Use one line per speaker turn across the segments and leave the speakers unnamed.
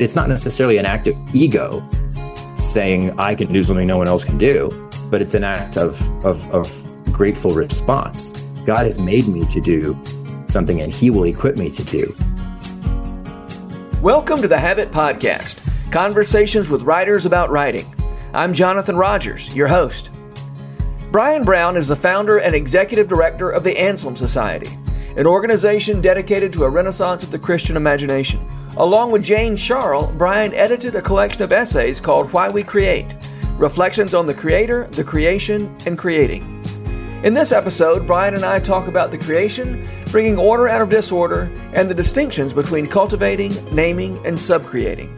it's not necessarily an act of ego saying I can do something no one else can do, but it's an act of, of, of grateful response. God has made me to do something and he will equip me to do.
Welcome to the Habit Podcast, conversations with writers about writing. I'm Jonathan Rogers, your host. Brian Brown is the founder and executive director of the Anselm Society, an organization dedicated to a renaissance of the Christian imagination. Along with Jane Scharl, Brian edited a collection of essays called Why We Create Reflections on the Creator, the Creation, and Creating. In this episode, Brian and I talk about the creation, bringing order out of disorder, and the distinctions between cultivating, naming, and subcreating.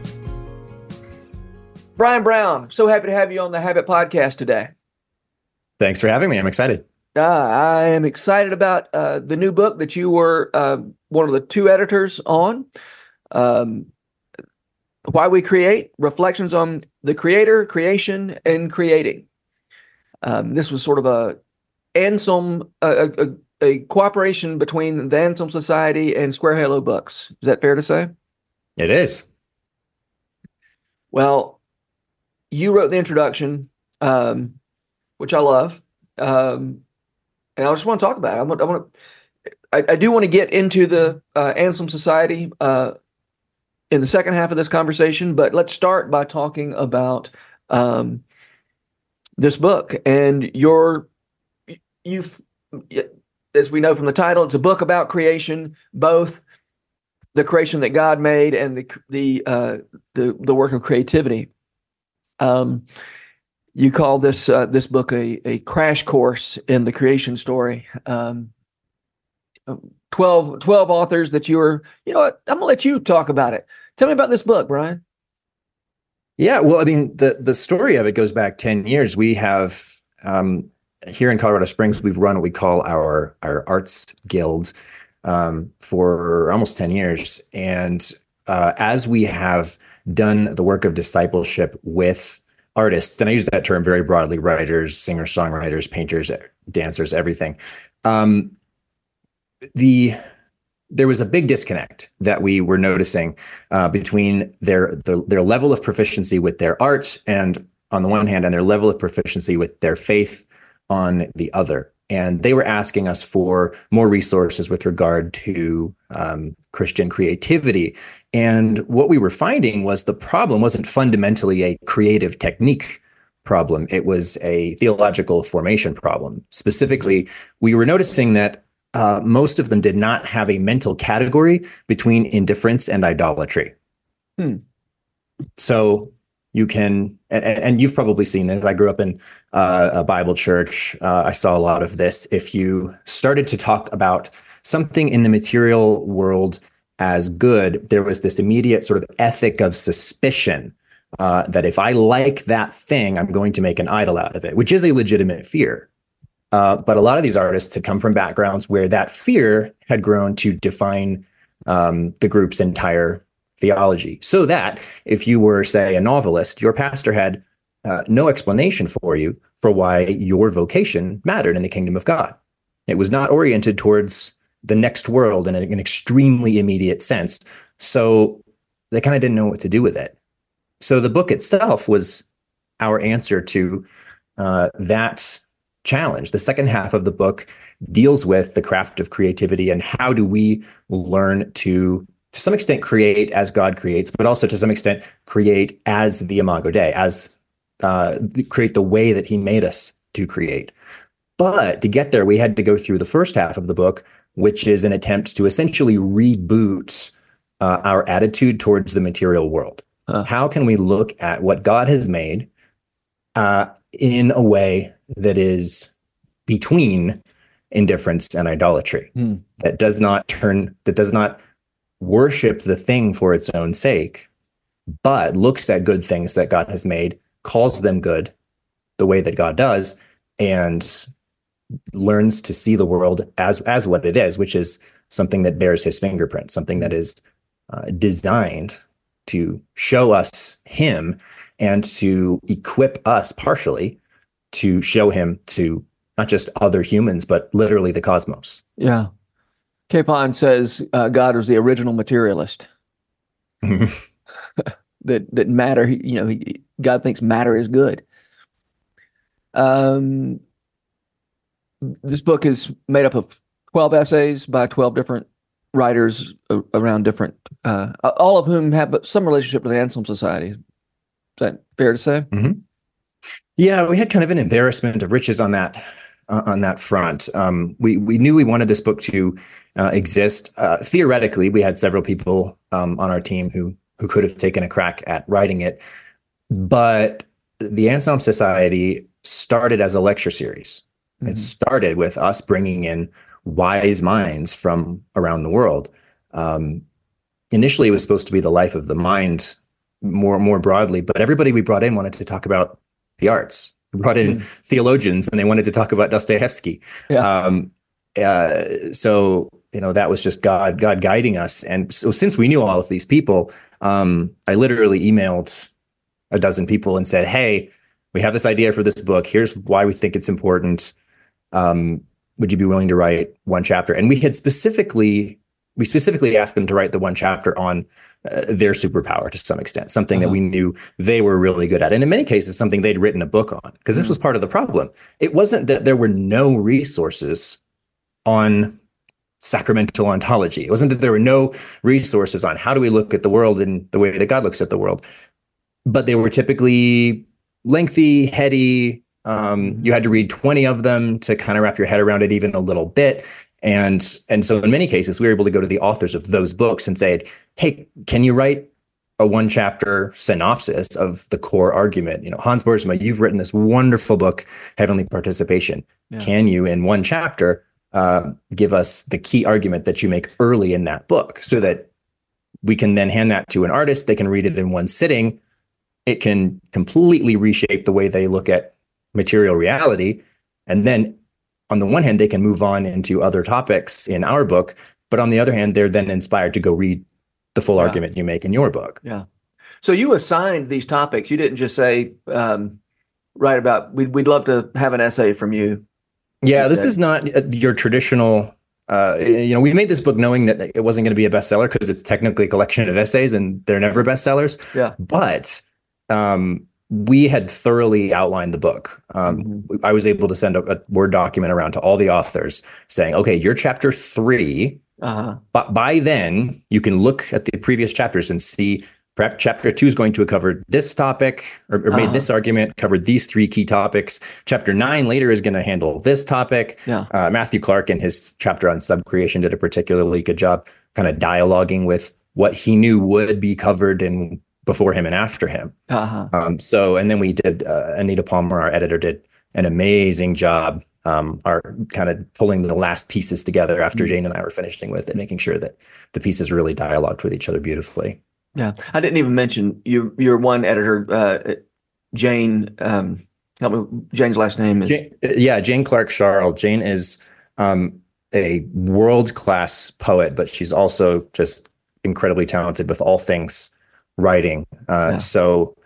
Brian Brown, so happy to have you on the Habit Podcast today.
Thanks for having me. I'm excited.
Uh, I am excited about uh, the new book that you were uh, one of the two editors on. Um, Why We Create Reflections on the Creator, Creation, and Creating. Um, this was sort of a Anselm, a, a, a, cooperation between the Anselm Society and Square Halo Books. Is that fair to say?
It is.
Well, you wrote the introduction. Um, which I love. Um, and I just want to talk about it. I want, I, want to, I, I do want to get into the uh, Anselm Society uh, in the second half of this conversation, but let's start by talking about um, this book and your you've as we know from the title, it's a book about creation, both the creation that God made and the the uh, the the work of creativity. Um, you call this uh, this book a, a crash course in the creation story. Um, 12, 12 authors that you were, you know what, I'm gonna let you talk about it. Tell me about this book, Brian.
Yeah, well, I mean, the the story of it goes back 10 years. We have um, here in Colorado Springs, we've run what we call our our arts guild um, for almost 10 years. And uh, as we have done the work of discipleship with artists, and I use that term very broadly writers, singer songwriters, painters, dancers, everything. Um, the there was a big disconnect that we were noticing uh, between their the, their level of proficiency with their art and on the one hand and their level of proficiency with their faith on the other and they were asking us for more resources with regard to um, Christian creativity. And what we were finding was the problem wasn't fundamentally a creative technique problem, it was a theological formation problem. Specifically, we were noticing that uh, most of them did not have a mental category between indifference and idolatry. Hmm. So you can and, and, you've probably seen this i grew up in uh, a bible church uh, i saw a lot of this if you started to talk about something in the material world as good there was this immediate sort of ethic of suspicion uh, that if i like that thing i'm going to make an idol out of it which is a legitimate fear uh, but a lot of these artists had come from backgrounds where that fear had grown to define um, the group's entire theology. So that if you were, say, a novelist, your pastor had uh, no explanation for you for why your vocation mattered in the kingdom of God. It was not oriented towards the next world in an extremely immediate sense. So they kind of didn't know what to do with it. So the book itself was our answer to uh, that challenge. The second half of the book deals with the craft of creativity and how do we learn to to some extent create as God creates, but also to some extent create as the Imago Dei, as uh, create the way that He made us to create. But to get there, we had to go through the first half of the book, which is an attempt to essentially reboot uh, our attitude towards the material world. Huh. How can we look at what God has made uh, in a way that is between indifference and idolatry, hmm. that does not turn, that does not worship the thing for its own sake, but looks at good things that God has made, calls them good the way that God does, and learns to see the world as as what it is, which is something that bears his fingerprint, something that is uh, designed to show us him and to equip us partially to show him to not just other humans, but literally the cosmos.
Yeah. Capon says uh, God was the original materialist. that that matter. You know, he, God thinks matter is good. Um, this book is made up of twelve essays by twelve different writers around different, uh, all of whom have some relationship with the Anselm Society. Is that fair to say?
Mm-hmm. Yeah, we had kind of an embarrassment of riches on that uh, on that front. Um, we we knew we wanted this book to uh, exist. Uh, theoretically, we had several people um, on our team who who could have taken a crack at writing it, but the Anselm Society started as a lecture series. Mm-hmm. It started with us bringing in wise minds from around the world. Um, initially, it was supposed to be the life of the mind more more broadly, but everybody we brought in wanted to talk about the arts. We brought in mm-hmm. theologians, and they wanted to talk about Dostoevsky. Yeah. Um, uh, so you know that was just God God guiding us. And so since we knew all of these people, um, I literally emailed a dozen people and said, "Hey, we have this idea for this book. Here's why we think it's important. Um, would you be willing to write one chapter?" And we had specifically we specifically asked them to write the one chapter on uh, their superpower to some extent, something uh-huh. that we knew they were really good at. And in many cases, something they'd written a book on, because this mm-hmm. was part of the problem. It wasn't that there were no resources on sacramental ontology. It wasn't that there were no resources on how do we look at the world in the way that God looks at the world, but they were typically lengthy, heady. Um, mm-hmm. you had to read 20 of them to kind of wrap your head around it even a little bit. And and so in many cases, we were able to go to the authors of those books and say, "Hey, can you write a one chapter synopsis of the core argument. You know, Hans Boersma, you've written this wonderful book, Heavenly Participation. Yeah. Can you, in one chapter, uh, give us the key argument that you make early in that book so that we can then hand that to an artist? They can read it in one sitting. It can completely reshape the way they look at material reality. And then on the one hand, they can move on into other topics in our book, but on the other hand, they're then inspired to go read the full yeah. argument you make in your book.
Yeah. So you assigned these topics. You didn't just say, um, write about, we'd, we'd love to have an essay from you.
Yeah, this is not uh, your traditional. Uh, you know, we made this book knowing that it wasn't going to be a bestseller because it's technically a collection of essays and they're never bestsellers.
Yeah.
But um, we had thoroughly outlined the book. Um, mm-hmm. I was able to send a, a, Word document around to all the authors saying, okay, you're chapter 3. Uh-huh. But by then, you can look at the previous chapters and see perhaps chapter two is going to cover this topic or, or uh-huh. made this argument, covered these three key topics. Chapter nine later is going to handle this topic.
Yeah.
Uh, Matthew Clark in his chapter on subcreation did a particularly good job kind of dialoguing with what he knew would be covered in before him and after him. Uh-huh. Um, so, and then we did, uh, Anita Palmer, our editor, did an amazing job, um, our kind of pulling the last pieces together after mm-hmm. Jane and I were finishing with it, making sure that the pieces really dialogued with each other beautifully.
Yeah, I didn't even mention you. Your one editor, uh, Jane. Um, help me. Jane's last name is.
Jane, yeah, Jane Clark Scharl. Jane is um, a world class poet, but she's also just incredibly talented with all things writing. Uh, yeah. So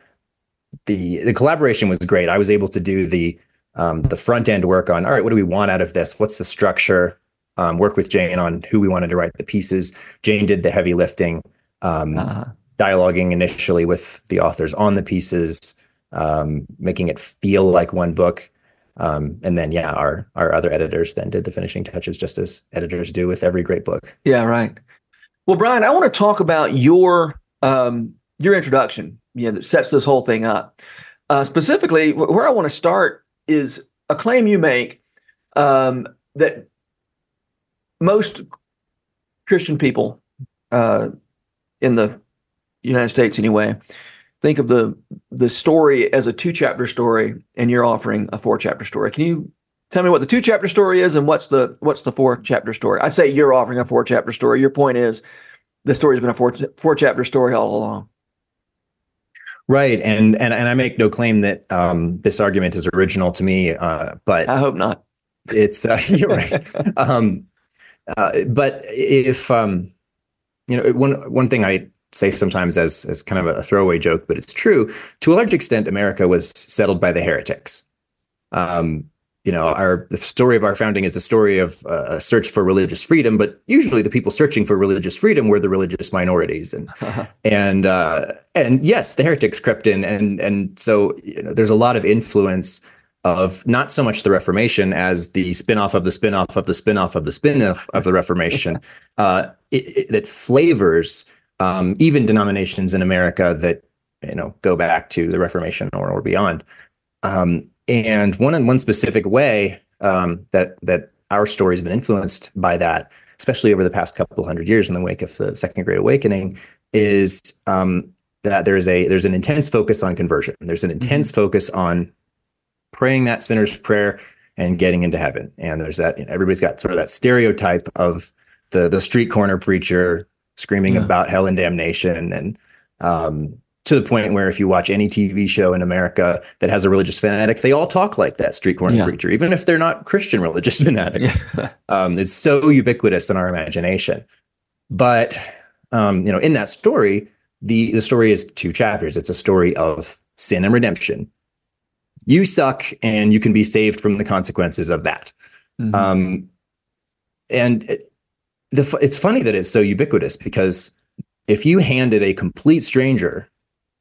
the the collaboration was great. I was able to do the um, the front end work on all right, what do we want out of this? What's the structure? Um, work with Jane on who we wanted to write the pieces. Jane did the heavy lifting, um, uh-huh. dialoguing initially with the authors on the pieces, um, making it feel like one book. Um, and then, yeah, our our other editors then did the finishing touches, just as editors do with every great book.
Yeah, right. Well, Brian, I want to talk about your um, your introduction, you know, that sets this whole thing up. Uh, specifically, where I want to start is a claim you make um, that most Christian people uh, in the United States, anyway, think of the the story as a two chapter story, and you're offering a four chapter story. Can you tell me what the two chapter story is, and what's the what's the four chapter story? I say you're offering a four chapter story. Your point is the story's been a four four chapter story all along.
Right, and and and I make no claim that um, this argument is original to me, uh, but
I hope not.
It's uh, you're right. um, uh, but if um, you know, one one thing I say sometimes as as kind of a throwaway joke, but it's true. To a large extent, America was settled by the heretics. Um, you know, our the story of our founding is the story of uh, a search for religious freedom, but usually the people searching for religious freedom were the religious minorities, and and uh, and yes, the heretics crept in, and and so you know, there's a lot of influence of not so much the Reformation as the spinoff of the spinoff of the spinoff of the spinoff of the Reformation uh, it, it, that flavors um, even denominations in America that you know go back to the Reformation or or beyond. Um, and one in one specific way um, that that our story has been influenced by that, especially over the past couple hundred years in the wake of the Second Great Awakening, is um, that there's a there's an intense focus on conversion. There's an intense mm-hmm. focus on praying that sinner's prayer and getting into heaven. And there's that you know, everybody's got sort of that stereotype of the the street corner preacher screaming yeah. about hell and damnation and um, to the point where if you watch any TV show in America that has a religious fanatic, they all talk like that street corner yeah. preacher, even if they're not Christian religious fanatics. Yeah. um, it's so ubiquitous in our imagination. But um, you know, in that story, the the story is two chapters. It's a story of sin and redemption. You suck, and you can be saved from the consequences of that. Mm-hmm. Um, and it, the, it's funny that it's so ubiquitous because if you handed a complete stranger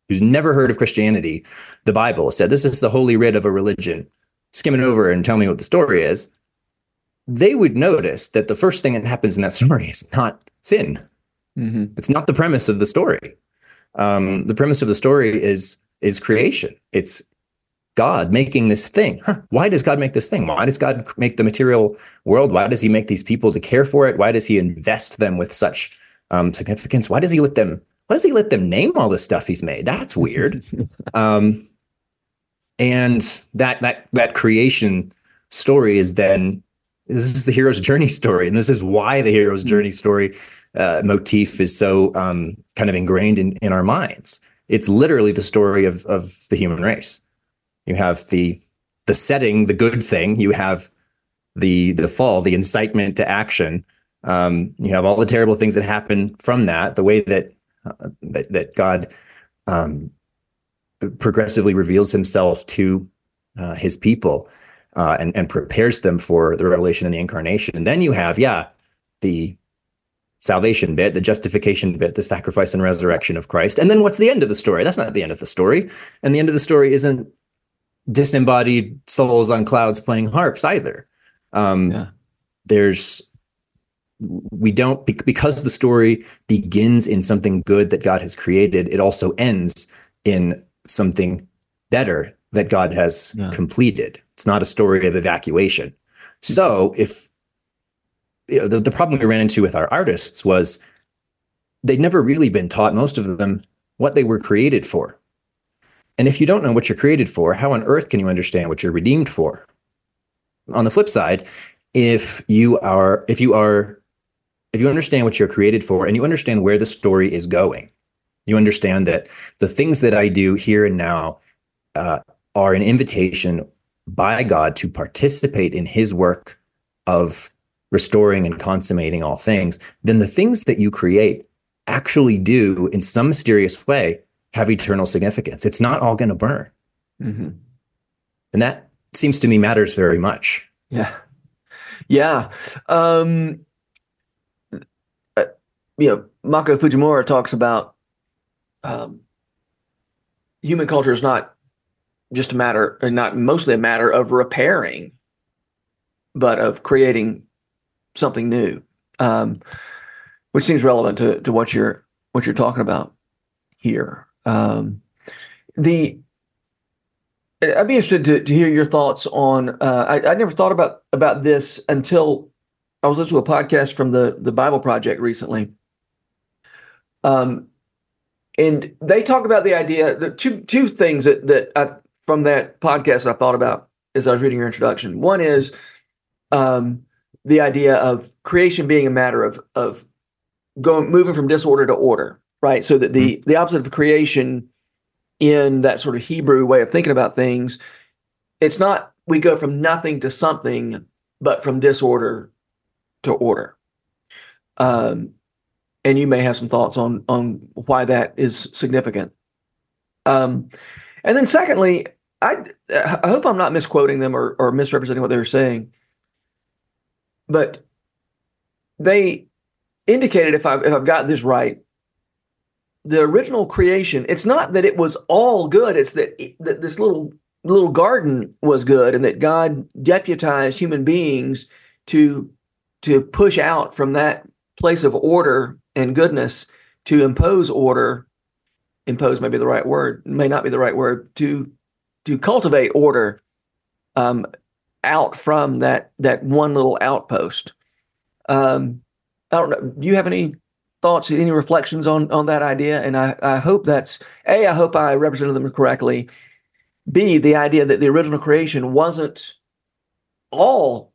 who's never heard of Christianity, the Bible said, This is the holy writ of a religion, skimming over and tell me what the story is, they would notice that the first thing that happens in that story is not sin. Mm-hmm. It's not the premise of the story. Um, the premise of the story is is creation. It's God making this thing. Huh, why does God make this thing? Why does God make the material world? Why does He make these people to care for it? Why does He invest them with such um, significance? Why does He let them why does he let them name all the stuff he's made? That's weird. um, and that that that creation story is then this is the hero's journey story, and this is why the hero's mm-hmm. journey story uh, motif is so um, kind of ingrained in in our minds. It's literally the story of of the human race. You have the the setting, the good thing. You have the the fall, the incitement to action. Um, you have all the terrible things that happen from that. The way that uh, that, that God um, progressively reveals himself to uh, his people uh, and, and prepares them for the revelation and the incarnation. And then you have, yeah, the salvation bit, the justification bit, the sacrifice and resurrection of Christ. And then what's the end of the story? That's not the end of the story. And the end of the story isn't disembodied souls on clouds playing harps either. Um, yeah. There's we don't because the story begins in something good that God has created, it also ends in something better that God has yeah. completed. It's not a story of evacuation. So mm-hmm. if you know, the, the problem we ran into with our artists was they'd never really been taught, most of them, what they were created for. And if you don't know what you're created for, how on earth can you understand what you're redeemed for? On the flip side, if you are if you are if you understand what you're created for and you understand where the story is going, you understand that the things that I do here and now uh, are an invitation by God to participate in his work of restoring and consummating all things, then the things that you create actually do, in some mysterious way, have eternal significance. It's not all going to burn. Mm-hmm. And that seems to me matters very much.
Yeah. Yeah. Um, you know, Mako Fujimura talks about um, human culture is not just a matter, not mostly a matter of repairing, but of creating something new, um, which seems relevant to to what you're what you're talking about here. Um, the I'd be interested to, to hear your thoughts on. Uh, I, I never thought about about this until I was listening to a podcast from the the Bible Project recently, um, and they talk about the idea. The two two things that that I, from that podcast I thought about as I was reading your introduction. One is um, the idea of creation being a matter of of going moving from disorder to order, right? So that the mm-hmm. the opposite of creation in that sort of Hebrew way of thinking about things, it's not we go from nothing to something, but from disorder to order. Um, and you may have some thoughts on on why that is significant. Um, and then secondly, I I hope I'm not misquoting them or, or misrepresenting what they were saying, but they indicated if I if I've got this right, the original creation. It's not that it was all good. It's that, that this little little garden was good, and that God deputized human beings to to push out from that place of order and goodness to impose order. Impose may be the right word, may not be the right word to to cultivate order um, out from that that one little outpost. Um, I don't know. Do you have any thoughts, any reflections on on that idea? And I, I hope that's a. I hope I represented them correctly. B. The idea that the original creation wasn't all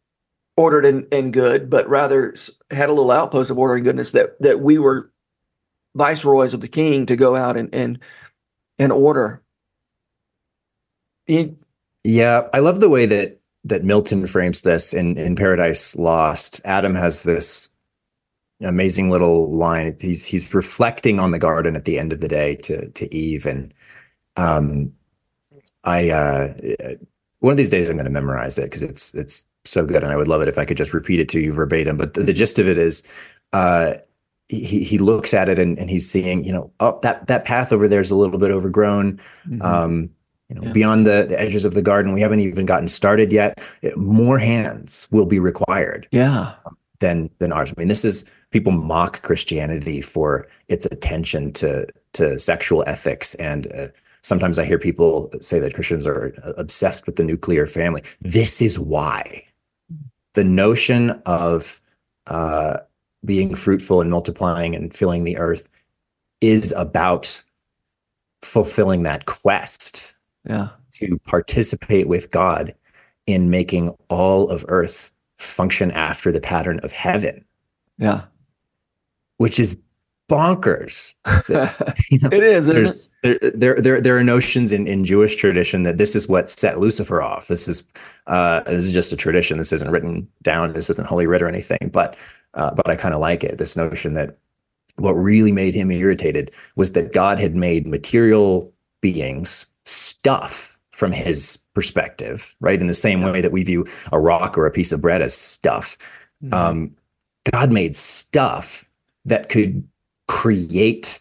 ordered and, and good, but rather had a little outpost of order and goodness that that we were viceroys of the king to go out and and and order.
You, yeah, I love the way that that Milton frames this in in Paradise Lost. Adam has this amazing little line. He's he's reflecting on the garden at the end of the day to to Eve, and um, I uh, one of these days I'm going to memorize it because it's it's so good, and I would love it if I could just repeat it to you verbatim. But the, the gist of it is, uh, he he looks at it and, and he's seeing, you know, oh that that path over there is a little bit overgrown. Mm-hmm. Um, you know, yeah. beyond the, the edges of the garden, we haven't even gotten started yet. It, more hands will be required.
Yeah.
Than than ours. I mean, this is people mock Christianity for its attention to to sexual ethics and. Uh, sometimes I hear people say that Christians are obsessed with the nuclear family. This is why the notion of uh, being fruitful and multiplying and filling the earth is about fulfilling that quest
yeah.
to participate with God in making all of earth function after the pattern of heaven.
Yeah.
Which is bonkers.
you know, it is.
There's, it? There, there, there, there are notions in, in Jewish tradition that this is what set Lucifer off. This is, uh, this is just a tradition. This isn't written down. This isn't holy writ or anything. But, uh, but I kind of like it. This notion that what really made him irritated was that God had made material beings stuff from his perspective, right? In the same way that we view a rock or a piece of bread as stuff. Mm-hmm. Um, God made stuff that could create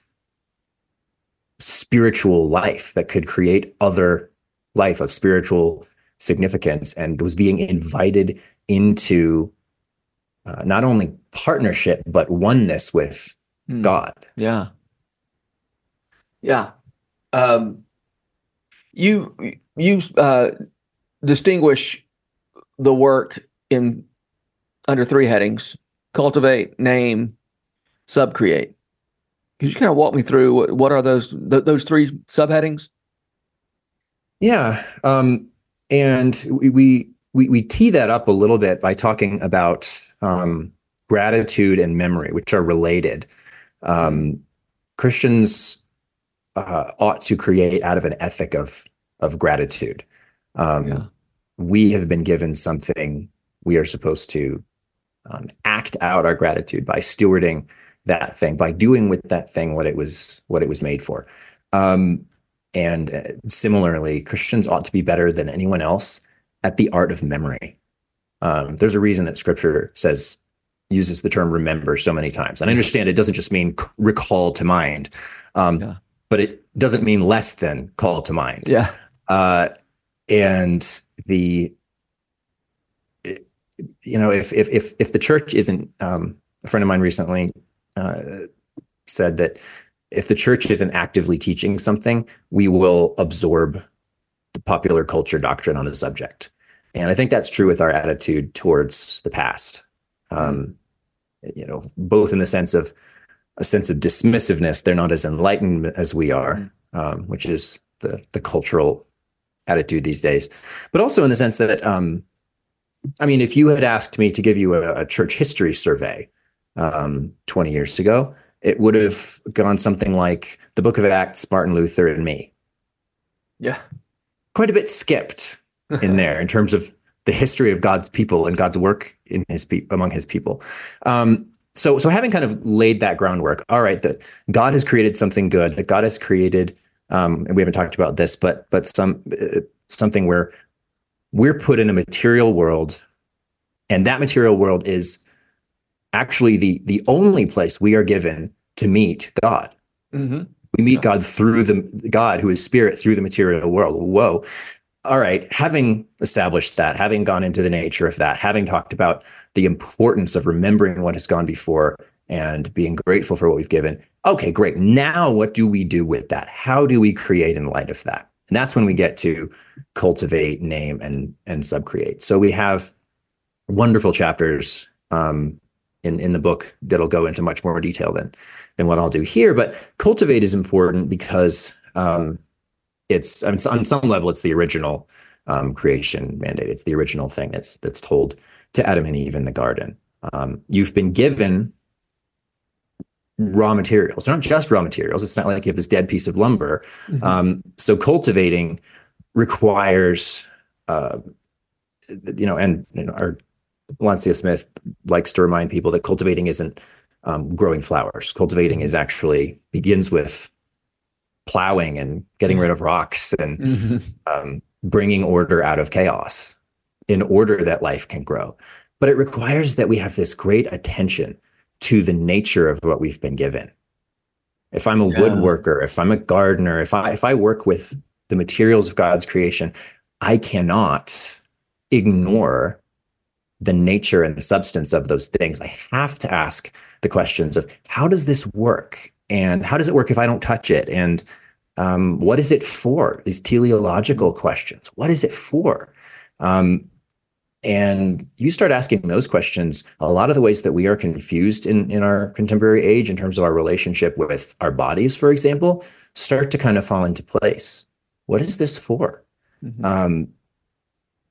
spiritual life that could create other life of spiritual significance and was being invited into uh, not only partnership but oneness with mm. God.
Yeah. Yeah. Um, you you uh, distinguish the work in under three headings: cultivate, name, subcreate. Could you kind of walk me through what, what are those th- those three subheadings?
Yeah, um, and we, we we we tee that up a little bit by talking about um, gratitude and memory, which are related. Um, Christians uh, ought to create out of an ethic of of gratitude. Um, yeah. We have been given something we are supposed to um, act out our gratitude by stewarding that thing by doing with that thing what it was what it was made for. Um, and uh, similarly christians ought to be better than anyone else at the art of memory. Um, there's a reason that scripture says uses the term remember so many times. And i understand it doesn't just mean recall to mind um, yeah. but it doesn't mean less than call to mind.
Yeah. Uh,
and the you know if if if if the church isn't um, a friend of mine recently uh, said that if the church isn't actively teaching something, we will absorb the popular culture doctrine on the subject. And I think that's true with our attitude towards the past. Um, you know, both in the sense of a sense of dismissiveness, they're not as enlightened as we are, um, which is the the cultural attitude these days, but also in the sense that, um, I mean, if you had asked me to give you a, a church history survey, um, 20 years ago, it would have gone something like the Book of Acts, Martin Luther, and me.
Yeah.
Quite a bit skipped in there in terms of the history of God's people and God's work in his pe- among his people. Um, so, so having kind of laid that groundwork, all right, that God has created something good, that God has created, um, and we haven't talked about this, but but some uh, something where we're put in a material world, and that material world is actually the the only place we are given to meet God.
Mm-hmm.
We meet God through the God who is spirit through the material world. Whoa. All right. Having established that, having gone into the nature of that, having talked about the importance of remembering what has gone before and being grateful for what we've given. Okay, great. Now, what do we do with that? How do we create in light of that? And that's when we get to cultivate, name, and and subcreate. So we have wonderful chapters um, in in the book that'll go into much more detail than than what I'll do here. But cultivate is important because um, it's I mean, on some level it's the original um, creation mandate. It's the original thing that's that's told to Adam and Eve in the garden. Um, you've been given raw materials. They're not just raw materials. It's not like you have this dead piece of lumber. Mm-hmm. Um, so cultivating requires, uh, you know, and you know, our Lance C. Smith likes to remind people that cultivating isn't um, growing flowers. Cultivating is actually begins with plowing and getting mm-hmm. rid of rocks and mm-hmm. um, bringing order out of chaos in order that life can grow. But it requires that we have this great attention to the nature of what we've been given. If I'm a yeah. woodworker, if I'm a gardener, if I if I work with the materials of God's creation, I cannot ignore the nature and substance of those things. I have to ask the questions of how does this work? And how does it work if I don't touch it? And um, what is it for? These teleological questions. What is it for? Um, and you start asking those questions, a lot of the ways that we are confused in, in our contemporary age in terms of our relationship with our bodies, for example, start to kind of fall into place. What is this for? Mm-hmm. Um,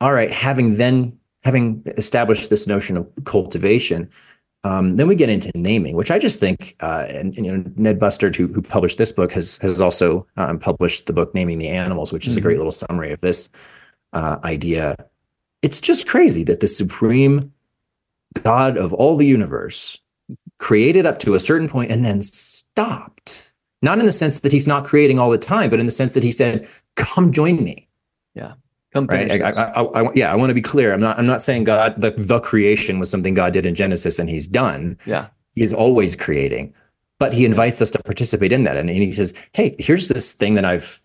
all right, having then having established this notion of cultivation, um, then we get into naming, which I just think, uh, and, and, you know, Ned Bustard, who, who published this book, has has also um, published the book Naming the Animals, which is mm-hmm. a great little summary of this uh, idea it's just crazy that the supreme God of all the universe created up to a certain point and then stopped. Not in the sense that he's not creating all the time, but in the sense that he said, "Come join me."
Yeah.
Right. I, I, I, yeah, I want to be clear. I'm not. I'm not saying God. The the creation was something God did in Genesis, and He's done.
Yeah,
He is always creating, but He invites us to participate in that, and, and He says, "Hey, here's this thing that I've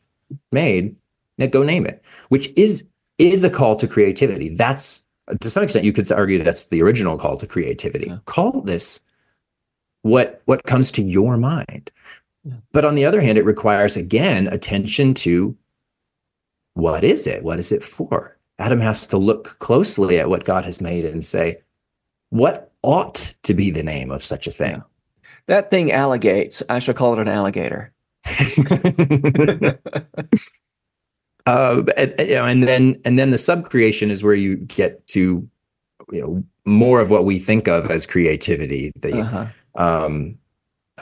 made. Now go name it," which is is a call to creativity. That's to some extent you could argue that's the original call to creativity. Yeah. Call this what what comes to your mind. Yeah. But on the other hand, it requires again attention to what is it? What is it for? Adam has to look closely at what God has made and say, what ought to be the name of such a thing?
That thing alligates. I shall call it an alligator.
Uh, and, you know, and then and then the subcreation is where you get to you know more of what we think of as creativity. The uh-huh. um,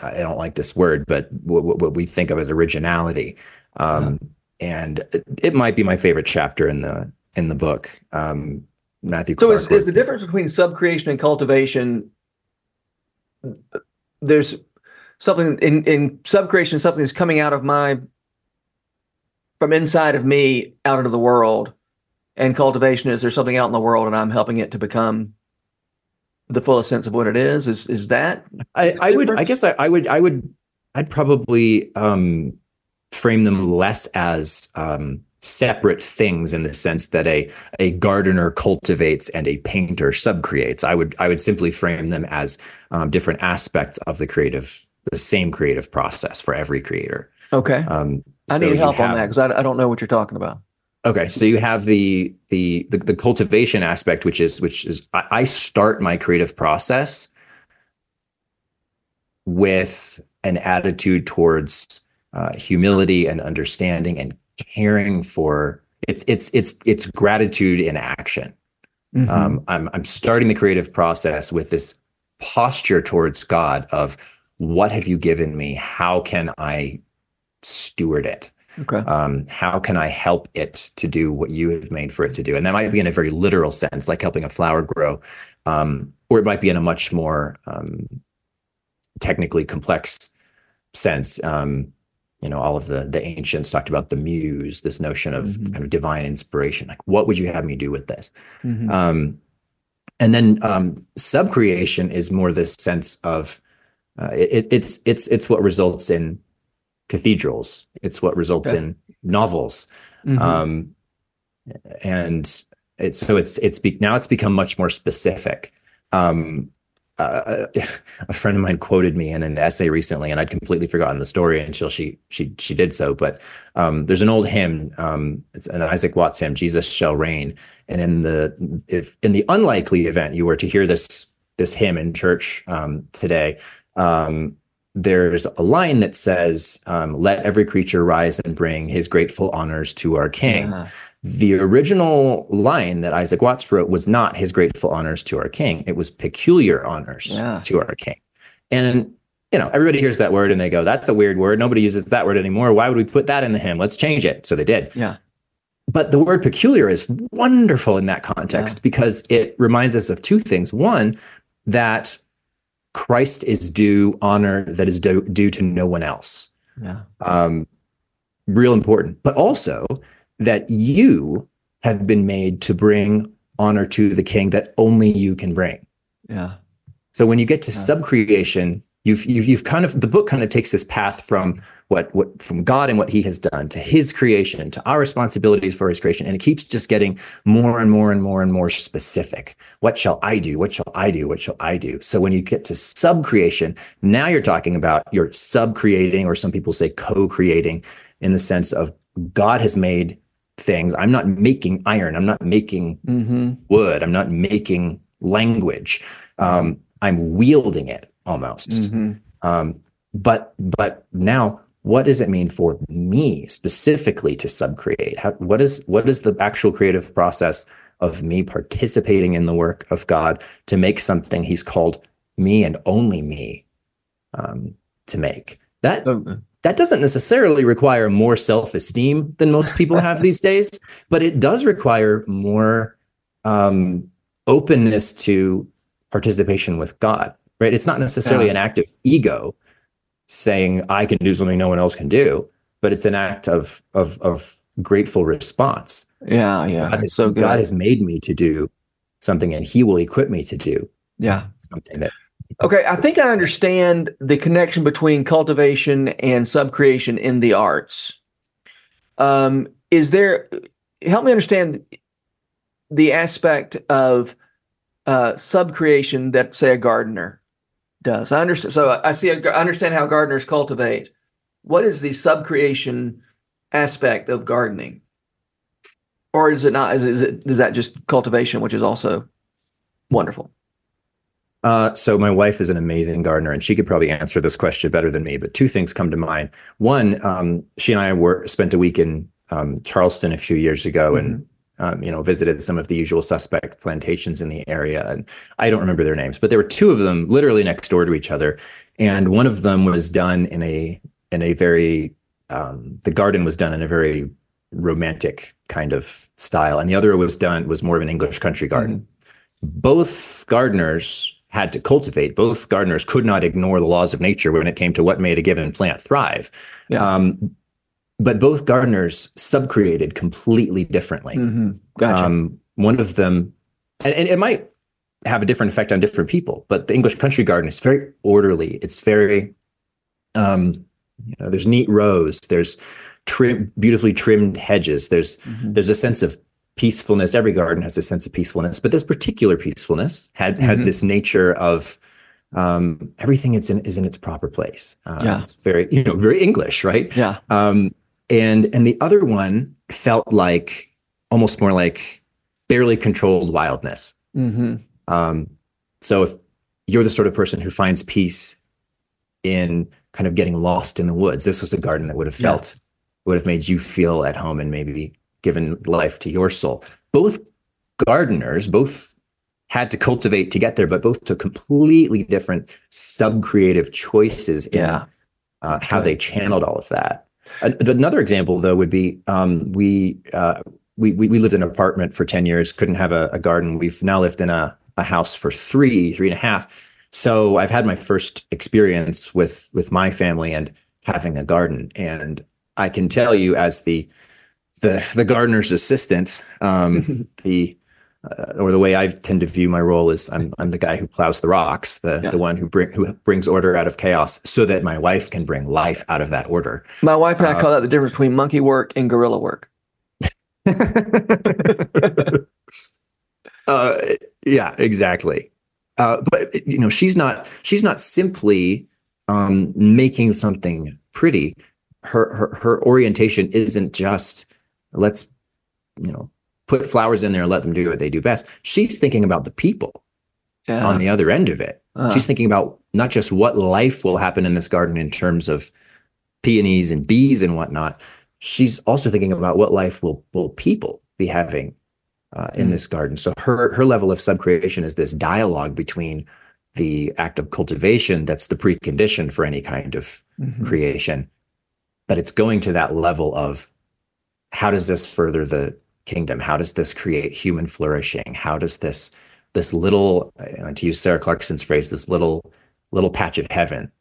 I don't like this word, but what, what we think of as originality. Um, uh-huh. And it, it, might be my favorite chapter in the in the book. Um, Matthew.
So is, is the difference between subcreation and cultivation? There's something in in subcreation, something is coming out of my from inside of me out into the world. And cultivation is there's something out in the world and I'm helping it to become the fullest sense of what it is. Is is that
I, I would I guess I, I would I would I'd probably um frame them less as um separate things in the sense that a a gardener cultivates and a painter subcreates. I would I would simply frame them as um, different aspects of the creative, the same creative process for every creator.
Okay. Um, I so need help have, on that because I, I don't know what you're talking about.
Okay, so you have the, the the the, cultivation aspect, which is which is I, I start my creative process with an attitude towards uh, humility and understanding and caring for it's it's it's it's gratitude in action. Mm-hmm. Um, I'm I'm starting the creative process with this posture towards God of what have you given me? How can I steward it? Okay. Um, how can I help it to do what you have made for it to do? And that might be in a very literal sense, like helping a flower grow, um, or it might be in a much more um, technically complex sense. Um, you know all of the the ancients talked about the muse this notion of
Mhm.
kind of divine inspiration like what would you have me do with this
Mhm.
um, and then um, subcreation is more this sense of uh, it, it's it's it's what results in cathedrals. It's what results in novels,
Mhm.
um, and it's so it's it's be, now it's become much more specific. Um, uh, a friend of mine quoted me in an essay recently, and I'd completely forgotten the story until she she she did so. But um, there's an old hymn, um, it's an Isaac Watts hymn, "Jesus shall reign," and in the if in the unlikely event you were to hear this this hymn in church um, today, um, there's a line that says, um, "Let every creature rise and bring his grateful honors to our King."
Yeah.
The original line that Isaac Watts wrote was not his grateful honors to our king. It was peculiar honors
Yeah.
to our king. And, you know, everybody hears that word and they go, that's a weird word. Nobody uses that word anymore. Why would we put that in the hymn? Let's change it. So they did.
Yeah.
But the word peculiar is wonderful in that context because it reminds us of two things. One, that Christ is due honor that is due, due to no one else
Yeah.
um, real important, but also that you have been made to bring honor to the king that only you can bring.
Yeah.
So when you get to
Yeah.
subcreation, you've, you've you've kind of the book kind of takes this path from what what from God and what He has done to His creation to our responsibilities for His creation, and it keeps just getting more and more and more and more specific. What shall I do? What shall I do? What shall I do? So when you get to subcreation, now you're talking about you're subcreating, or some people say co-creating, in the sense of God has made things. I'm not making iron. I'm not making
Mm-hmm.
wood. I'm not making language. Um, I'm wielding it almost.
Mm-hmm.
Um, but but now, what does it mean for me specifically to subcreate? How, what is what is the actual creative process of me participating in the work of God to make something He's called me and only me um, to make? That that doesn't necessarily require more self-esteem than most people have these days, but it does require more um, openness to participation with God. Right? It's not necessarily
Yeah.
an act of ego saying I can do something no one else can do, but it's an act of of of grateful response.
Yeah. Yeah.
God, has,
so good.
God has made me to do something, and He will equip me to do
yeah.
something that.
Okay, I think I understand the connection between cultivation and subcreation in the arts. Um, is there? Help me understand the aspect of uh, subcreation that, say, a gardener does. I understand. So I see. I understand how gardeners cultivate. What is the subcreation aspect of gardening, or is it not? Is, is it is that just cultivation, which is also wonderful?
Uh, so my wife is an amazing gardener, and she could probably answer this question better than me. But two things come to mind. One, um, she and I were spent a week in um, Charleston a few years ago, and um, you know visited some of the usual suspect plantations in the area. And I don't remember their names, but there were two of them literally next door to each other, and one of them was done in a in a very um, the garden was done in a very romantic kind of style, and the other was done was more of an English country garden both gardeners had to cultivate. Both gardeners could not ignore the laws of nature when it came to what made a given plant thrive.
Yeah.
Um, but both gardeners subcreated completely differently.
Mm-hmm. Gotcha.
Um, one of them, and, and it might have a different effect on different people, but the English country garden is very orderly. It's very, um, you know, there's neat rows. There's trim, beautifully trimmed hedges. There's
Mhm.
there's a sense of peacefulness. Every garden has a sense of peacefulness, but this particular peacefulness had had this nature of um, everything it's in is in its proper place. Uh,
Yeah.
it's very you know very English, right?
Yeah.
Um, and and the other one felt like almost more like barely controlled wildness.
Mm-hmm.
Um, so if you're the sort of person who finds peace in kind of getting lost in the woods, this was a garden that would have
Yeah.
felt would have made you feel at home and maybe given life to your soul. Both gardeners, both had to cultivate to get there, but both took completely different sub-creative choices in
Yeah.
uh, how they channeled all of that. Another example, though, would be um, we, uh, we we we lived in an apartment for ten years, couldn't have a, a garden. We've now lived in a a house for three, three and a half. So I've had my first experience with with my family, and having a garden. And I can tell you, as the the the gardener's assistant, um, the uh, or the way I tend to view my role is I'm I'm the guy who plows the rocks, the yeah. the one who bring who brings order out of chaos, so that my wife can bring life out of that order.
My wife and uh, I call that the difference between monkey work and gorilla work.
uh, yeah, exactly. Uh, but you know, she's not she's not simply um, making something pretty. Her her her orientation isn't just let's you know put flowers in there and let them do what they do best. She's thinking about the people yeah. on the other end of it. Uh. She's thinking about not just what life will happen in this garden in terms of peonies and bees and whatnot. She's also thinking about what life will will people be having uh, in mm. this garden. So her her level of subcreation is this dialogue between the act of cultivation that's the precondition for any kind of mm-hmm. creation, but it's going to that level of how does this further the kingdom? How does this create human flourishing? How does this this little, to use Sarah Clarkson's phrase, this little little patch of heaven,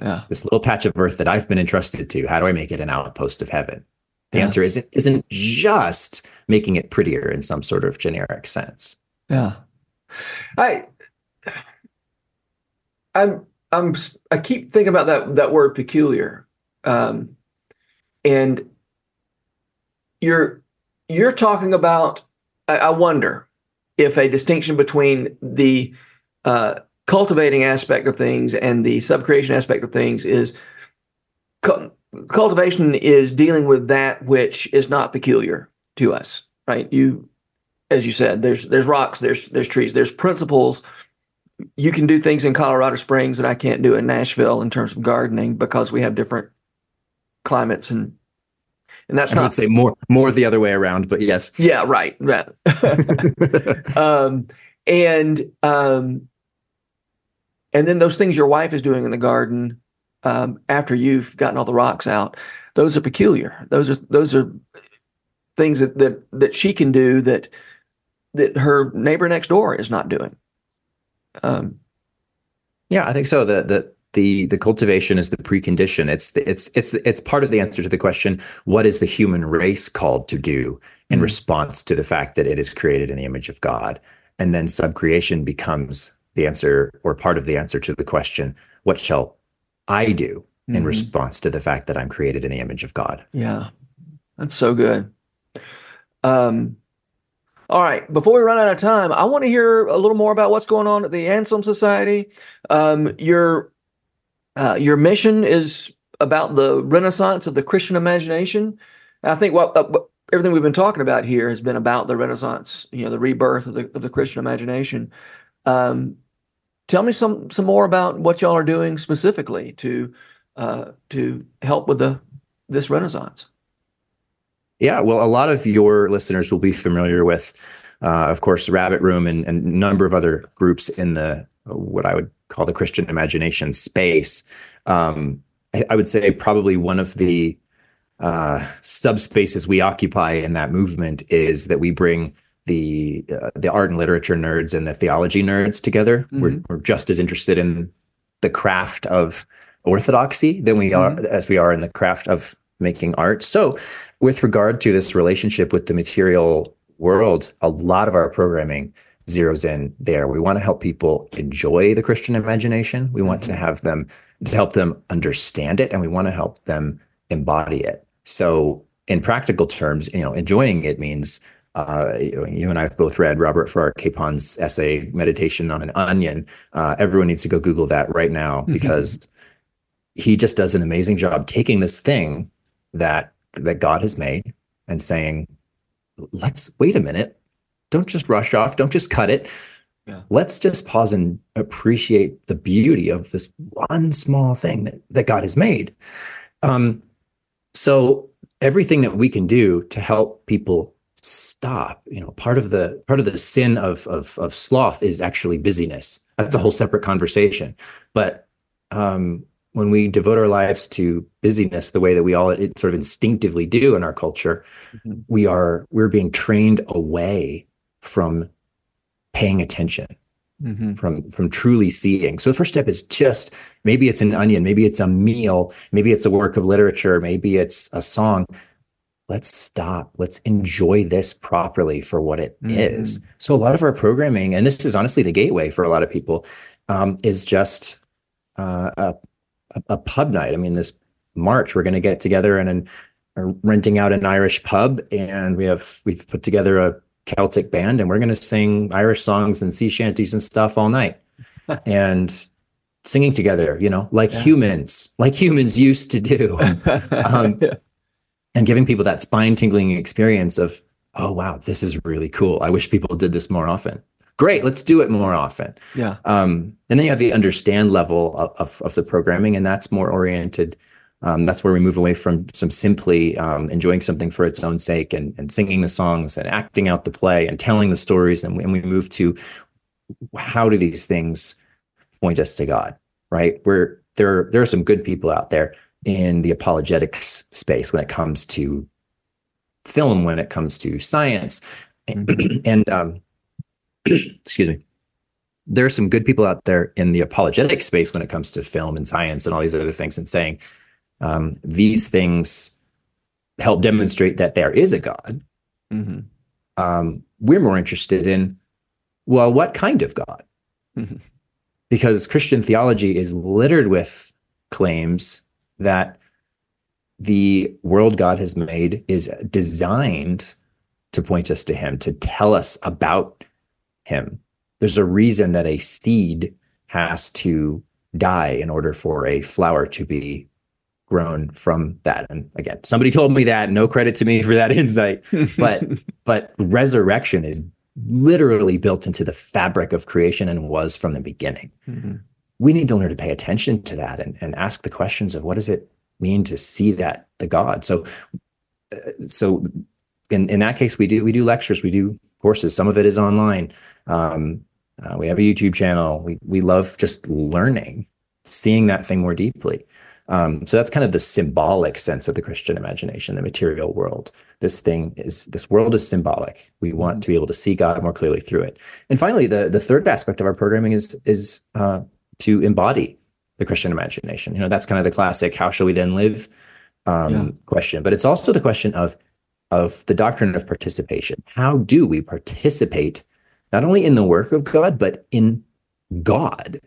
yeah. this little patch of earth that I've been entrusted to, how do I make it an outpost of heaven? The yeah. answer isn't isn't just making it prettier in some sort of generic sense.
Yeah, I, I'm I'm I keep thinking about that that word peculiar, um, and you're you're talking about, I, I wonder if a distinction between the uh, cultivating aspect of things and the subcreation aspect of things is cu- cultivation is dealing with that which is not peculiar to us, right? You, as you said, there's there's rocks, there's there's trees, there's principles. You can do things in Colorado Springs that I can't do in Nashville in terms of gardening because we have different climates and and that's
I
not
would say more more the other way around, but yes.
Yeah, right. Right. um, and um, and then those things your wife is doing in the garden um, after you've gotten all the rocks out, those are peculiar. Those are those are things that that that she can do that that her neighbor next door is not doing.
Um, yeah, I think so. The the the the cultivation is the precondition. It's the, it's it's it's part of the answer to the question: What is the human race called to do in mm-hmm. response to the fact that it is created in the image of God? And then subcreation becomes the answer or part of the answer to the question: What shall I do in mm-hmm. response to the fact that I'm created in the image of God?
Yeah, that's so good. Um, all right. Before we run out of time, I want to hear a little more about what's going on at the Anselm Society. Um, you're uh, your mission is about the renaissance of the Christian imagination. I think what, uh, what, everything we've been talking about here has been about the renaissance, you know, the rebirth of the of the Christian imagination. Um, tell me some some more about what y'all are doing specifically to uh, to help with the this renaissance.
Yeah, well, a lot of your listeners will be familiar with, uh, of course, Rabbit Room and, and a number of other groups in the what I would call the Christian imagination space. Um, I, I, would say probably one of the uh, subspaces we occupy in that movement is that we bring the uh, the art and literature nerds and the theology nerds together. Mm-hmm. We're, we're just as interested in the craft of orthodoxy than we mm-hmm. are as we are in the craft of making art. So, with regard to this relationship with the material world, a lot of our programming zeroes in there. We want to help people enjoy the Christian imagination. We want to mm-hmm. have them to help them understand it, and we want to help them embody it. So, in practical terms, you know, enjoying it means uh, you and I have both read Robert Farrar Capon's essay "Meditation on an Onion." Uh, everyone needs to go Google that right now mm-hmm. because he just does an amazing job taking this thing that that God has made and saying, "Let's wait a minute don't just rush off. Don't just cut it. Yeah. Let's just pause and appreciate the beauty of this one small thing that, that God has made. Um, so everything that we can do to help people stop, you know, part of the part of the sin of of, of sloth is actually busyness. That's a whole separate conversation. But um, when we devote our lives to busyness the way that we all sort of instinctively do in our culture, mm-hmm. we are we're being trained away from paying attention mm-hmm. from from truly seeing. So the first step is just maybe it's an onion, maybe it's a meal, maybe it's a work of literature, maybe it's a song. Let's stop. Let's enjoy this properly for what it mm-hmm. is. So a lot of our programming, and this is honestly the gateway for a lot of people, um, is just uh, a, a pub night. I mean, this March we're going to get together and, and renting out an Irish pub, and we have we've put together a Celtic band, and we're going to sing Irish songs and sea shanties and stuff all night, and singing together, you know, like yeah. humans, like humans used to do, um, yeah. and giving people that spine tingling experience of, oh wow, this is really cool. I wish people did this more often. Great, let's do it more often.
Yeah. Um,
and then you have the understand level of, of, of the programming, and that's more oriented um, that's where we move away from some simply um, enjoying something for its own sake and, and singing the songs and acting out the play and telling the stories. And we, and we move to how do these things point us to God, right? Where there, there are some good people out there in the apologetics space when it comes to film, when it comes to science. Mm-hmm. and um, excuse me there are some good people out there in the apologetic space when it comes to film and science and all these other things and saying um, these things help demonstrate that there is a God. Mm-hmm. Um, we're more interested in, well, what kind of God? Mm-hmm. Because Christian theology is littered with claims that the world God has made is designed to point us to Him, to tell us about Him. There's a reason that a seed has to die in order for a flower to be grown from that. And again somebody told me that. No credit to me for that insight. But but resurrection is literally built into the fabric of creation and was from the beginning. Mm-hmm. we need to learn to pay attention to that and, and ask the questions of what does it mean to see that the god? So uh, so in, in that case we do we do lectures we do courses. Some of it is online. Um, uh, we have a youtube channel. We, we love just learning seeing that thing more deeply um, so that's kind of the symbolic sense of the Christian imagination, the material world. This thing is this world is symbolic. We want mm-hmm. to be able to see God more clearly through it. And finally, the the third aspect of our programming is is uh, to embody the Christian imagination. You know, that's kind of the classic "How shall we then live?" Um, yeah. question, but it's also the question of of the doctrine of participation. How do we participate not only in the work of God but in God?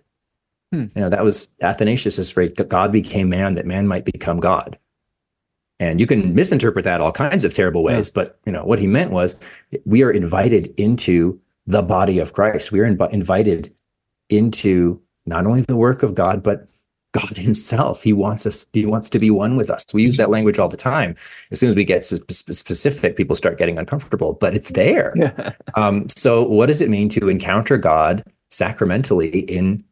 Hmm. You know, that was Athanasius' phrase, God became man that man might become God. And you can misinterpret that all kinds of terrible ways, yeah. but you know, what he meant was we are invited into the body of Christ. We are inv- invited into not only the work of God, but God himself. He wants us, he wants to be one with us. We use that language all the time. As soon as we get specific, people start getting uncomfortable, but it's there. Yeah. Um, so what does it mean to encounter God sacramentally in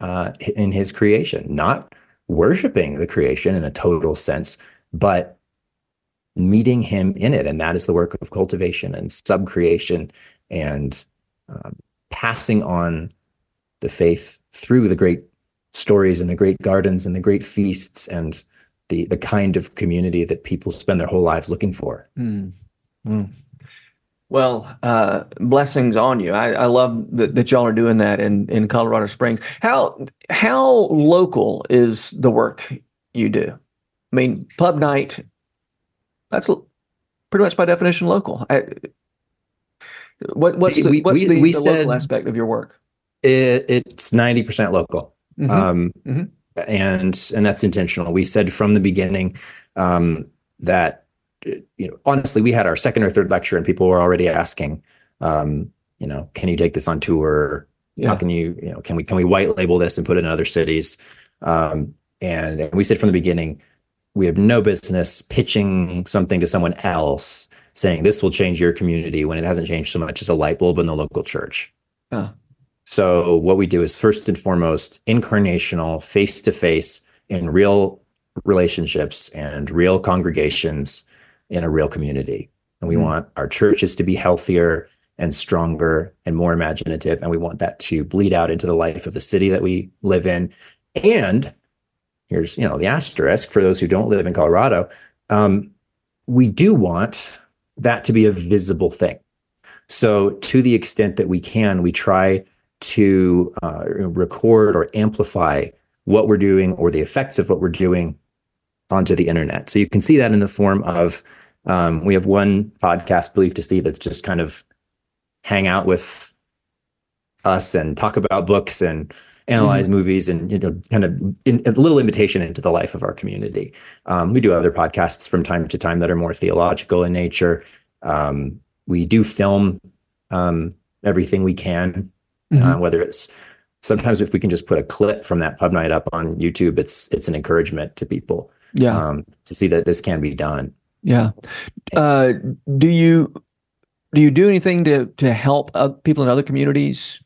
uh, in his creation, not worshiping the creation in a total sense, but meeting him in it. And that is the work of cultivation and subcreation and um, passing on the faith through the great stories and the great gardens and the great feasts and the the kind of community that people spend their whole lives looking for. Mm.
Mm. Well, uh, blessings on you. I, I love that, that, y'all are doing that in, in Colorado Springs. How how local is the work you do? I mean, pub night. That's pretty much by definition local. I, what, what's the, what's we, the, we the said, local aspect of your work?
It, it's ninety percent local, mm-hmm. Um, mm-hmm. and and that's intentional. We said from the beginning um, that you know, honestly, we had our second or third lecture and people were already asking, um, you know, can you take this on tour? Yeah. How can you, you know, can we, can we white label this and put it in other cities? Um, and, and we said from the beginning, we have no business pitching something to someone else saying this will change your community when it hasn't changed so much as a light bulb in the local church. So what we do is first and foremost incarnational, face to face in real relationships and real congregations in a real community. And we mm-hmm. want our churches to be healthier and stronger and more imaginative. And we want that to bleed out into the life of the city that we live in. And here's, you know, the asterisk for those who don't live in Colorado. Um, we do want that to be a visible thing. So to the extent that we can, we try to uh, record or amplify what we're doing or the effects of what we're doing onto the internet. So you can see that in the form of um, we have one podcast, Believe to See, that's just kind of hang out with us and talk about books and analyze mm-hmm. movies and you know kind of in, a little invitation into the life of our community. Um, we do other podcasts from time to time that are more theological in nature. Um, we do film um, everything we can, uh, mm-hmm. uh, whether it's sometimes if we can just put a clip from that pub night up on YouTube, it's it's an encouragement to people.
Yeah, um,
to see that this can be done.
Yeah. Uh, do you do you do anything to to help people in other communities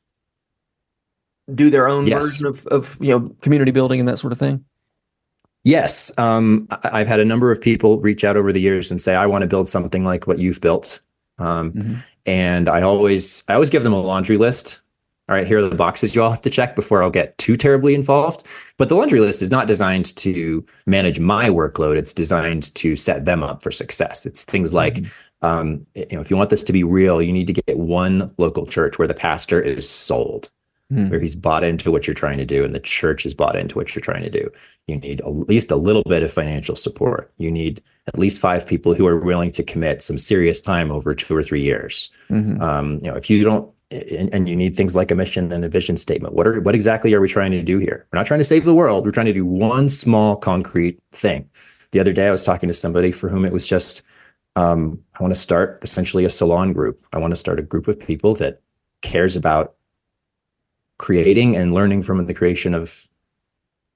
do their own yes. version of of you know community building and that sort of thing?
Yes, um, I've had a number of people reach out over the years and say, "I want to build something like what you've built." Um, mm-hmm. And I always, I always give them a laundry list. All right, here are the boxes you all have to check before I'll get too terribly involved. But the laundry list is not designed to manage my workload. It's designed to set them up for success. It's things like, mm-hmm. um, you know, if you want this to be real, you need to get one local church where the pastor is sold mm. where he's bought into what you're trying to do and the church is bought into what you're trying to do. You need at least a little bit of financial support. You need at least five people who are willing to commit some serious time over two or three years. Mm-hmm. Um, you know, if you don't, and, and, you need things like a mission and a vision statement. What are what exactly are we trying to do here? We're not trying to save the world. We're trying to do one small concrete thing. The other day, I was talking to somebody for whom it was just, um, I want to start essentially a salon group. I want to start a group of people that cares about creating and learning from the creation of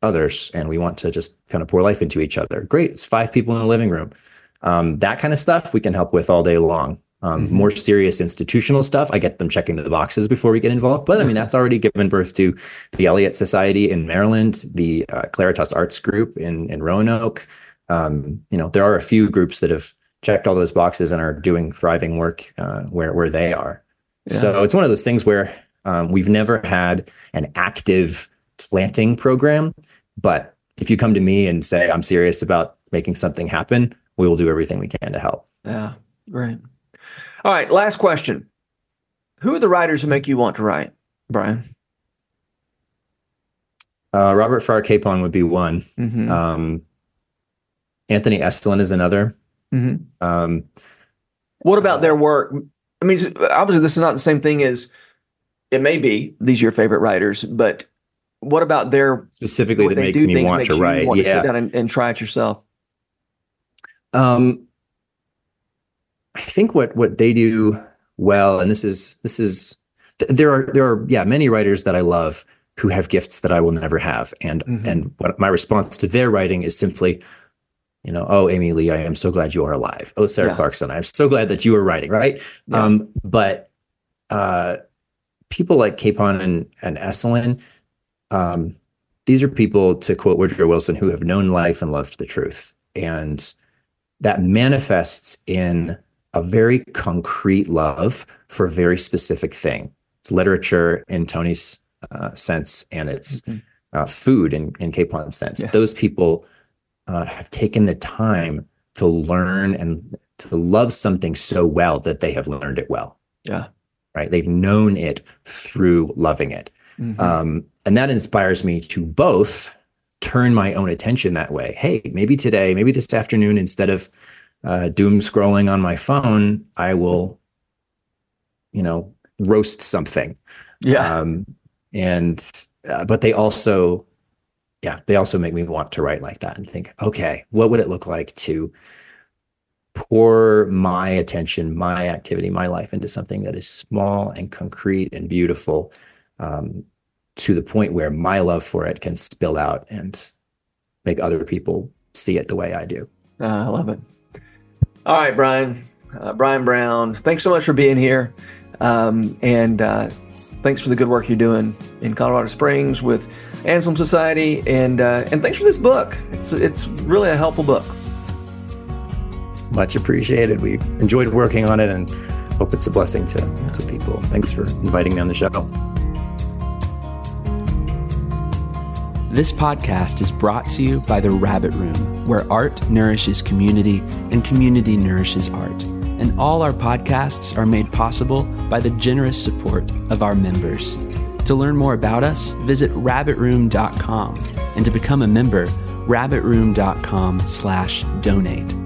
others and we want to just kind of pour life into each other great it's five people in a living room um, that kind of stuff we can help with all day long um, mm-hmm. more serious institutional stuff i get them checking the boxes before we get involved but i mean that's already given birth to the eliot society in maryland the uh, claritas arts group in, in roanoke um, you know there are a few groups that have checked all those boxes and are doing thriving work uh, where where they are yeah. so it's one of those things where um, we've never had an active planting program, but if you come to me and say, I'm serious about making something happen, we will do everything we can to help.
Yeah, great. All right, last question. Who are the writers who make you want to write, Brian?
Uh, Robert Farrar Capon would be one. Mm-hmm. Um, Anthony Esolen is another. Mm-hmm. Um,
what about their work? I mean, obviously, this is not the same thing as it may be these are your favorite writers, but what about their
specifically that makes me want to write?
Want yeah. to sit down and, and try it yourself.
Um, I think what what they do well, and this is this is there are there are yeah many writers that I love who have gifts that I will never have, and mm-hmm. and what my response to their writing is simply, you know, oh Amy Lee, I am so glad you are alive. Oh Sarah yeah. Clarkson, I'm so glad that you are writing, right? Yeah. Um, but uh, people like Capon and, and Esolen, um, these are people, to quote Woodrow Wilson, who have known life and loved the truth. And that manifests in a very concrete love for a very specific thing. It's literature in Tony's uh, sense, and it's mm-hmm. uh, food in, in Capon's sense. Yeah. Those people uh, have taken the time to learn and to love something so well that they have learned it well.
Yeah
right? They've known it through loving it. Mm-hmm. Um, and that inspires me to both turn my own attention that way. Hey, maybe today, maybe this afternoon, instead of uh, doom scrolling on my phone, I will, you know, roast something.
Yeah.
Um, and, uh, but they also, yeah, they also make me want to write like that and think, okay, what would it look like to pour my attention, my activity, my life into something that is small and concrete and beautiful um, to the point where my love for it can spill out and make other people see it the way I do.
Uh, I love it. All right, Brian. Uh, Brian Brown, thanks so much for being here. Um, and uh, thanks for the good work you're doing in Colorado Springs with Anselm Society. And, uh, and thanks for this book. It's, it's really a helpful book
much appreciated. We enjoyed working on it and hope it's a blessing to, to people. Thanks for inviting me on the show.
This podcast is brought to you by The Rabbit Room, where art nourishes community and community nourishes art. And all our podcasts are made possible by the generous support of our members. To learn more about us, visit rabbitroom.com and to become a member, rabbitroom.com slash donate.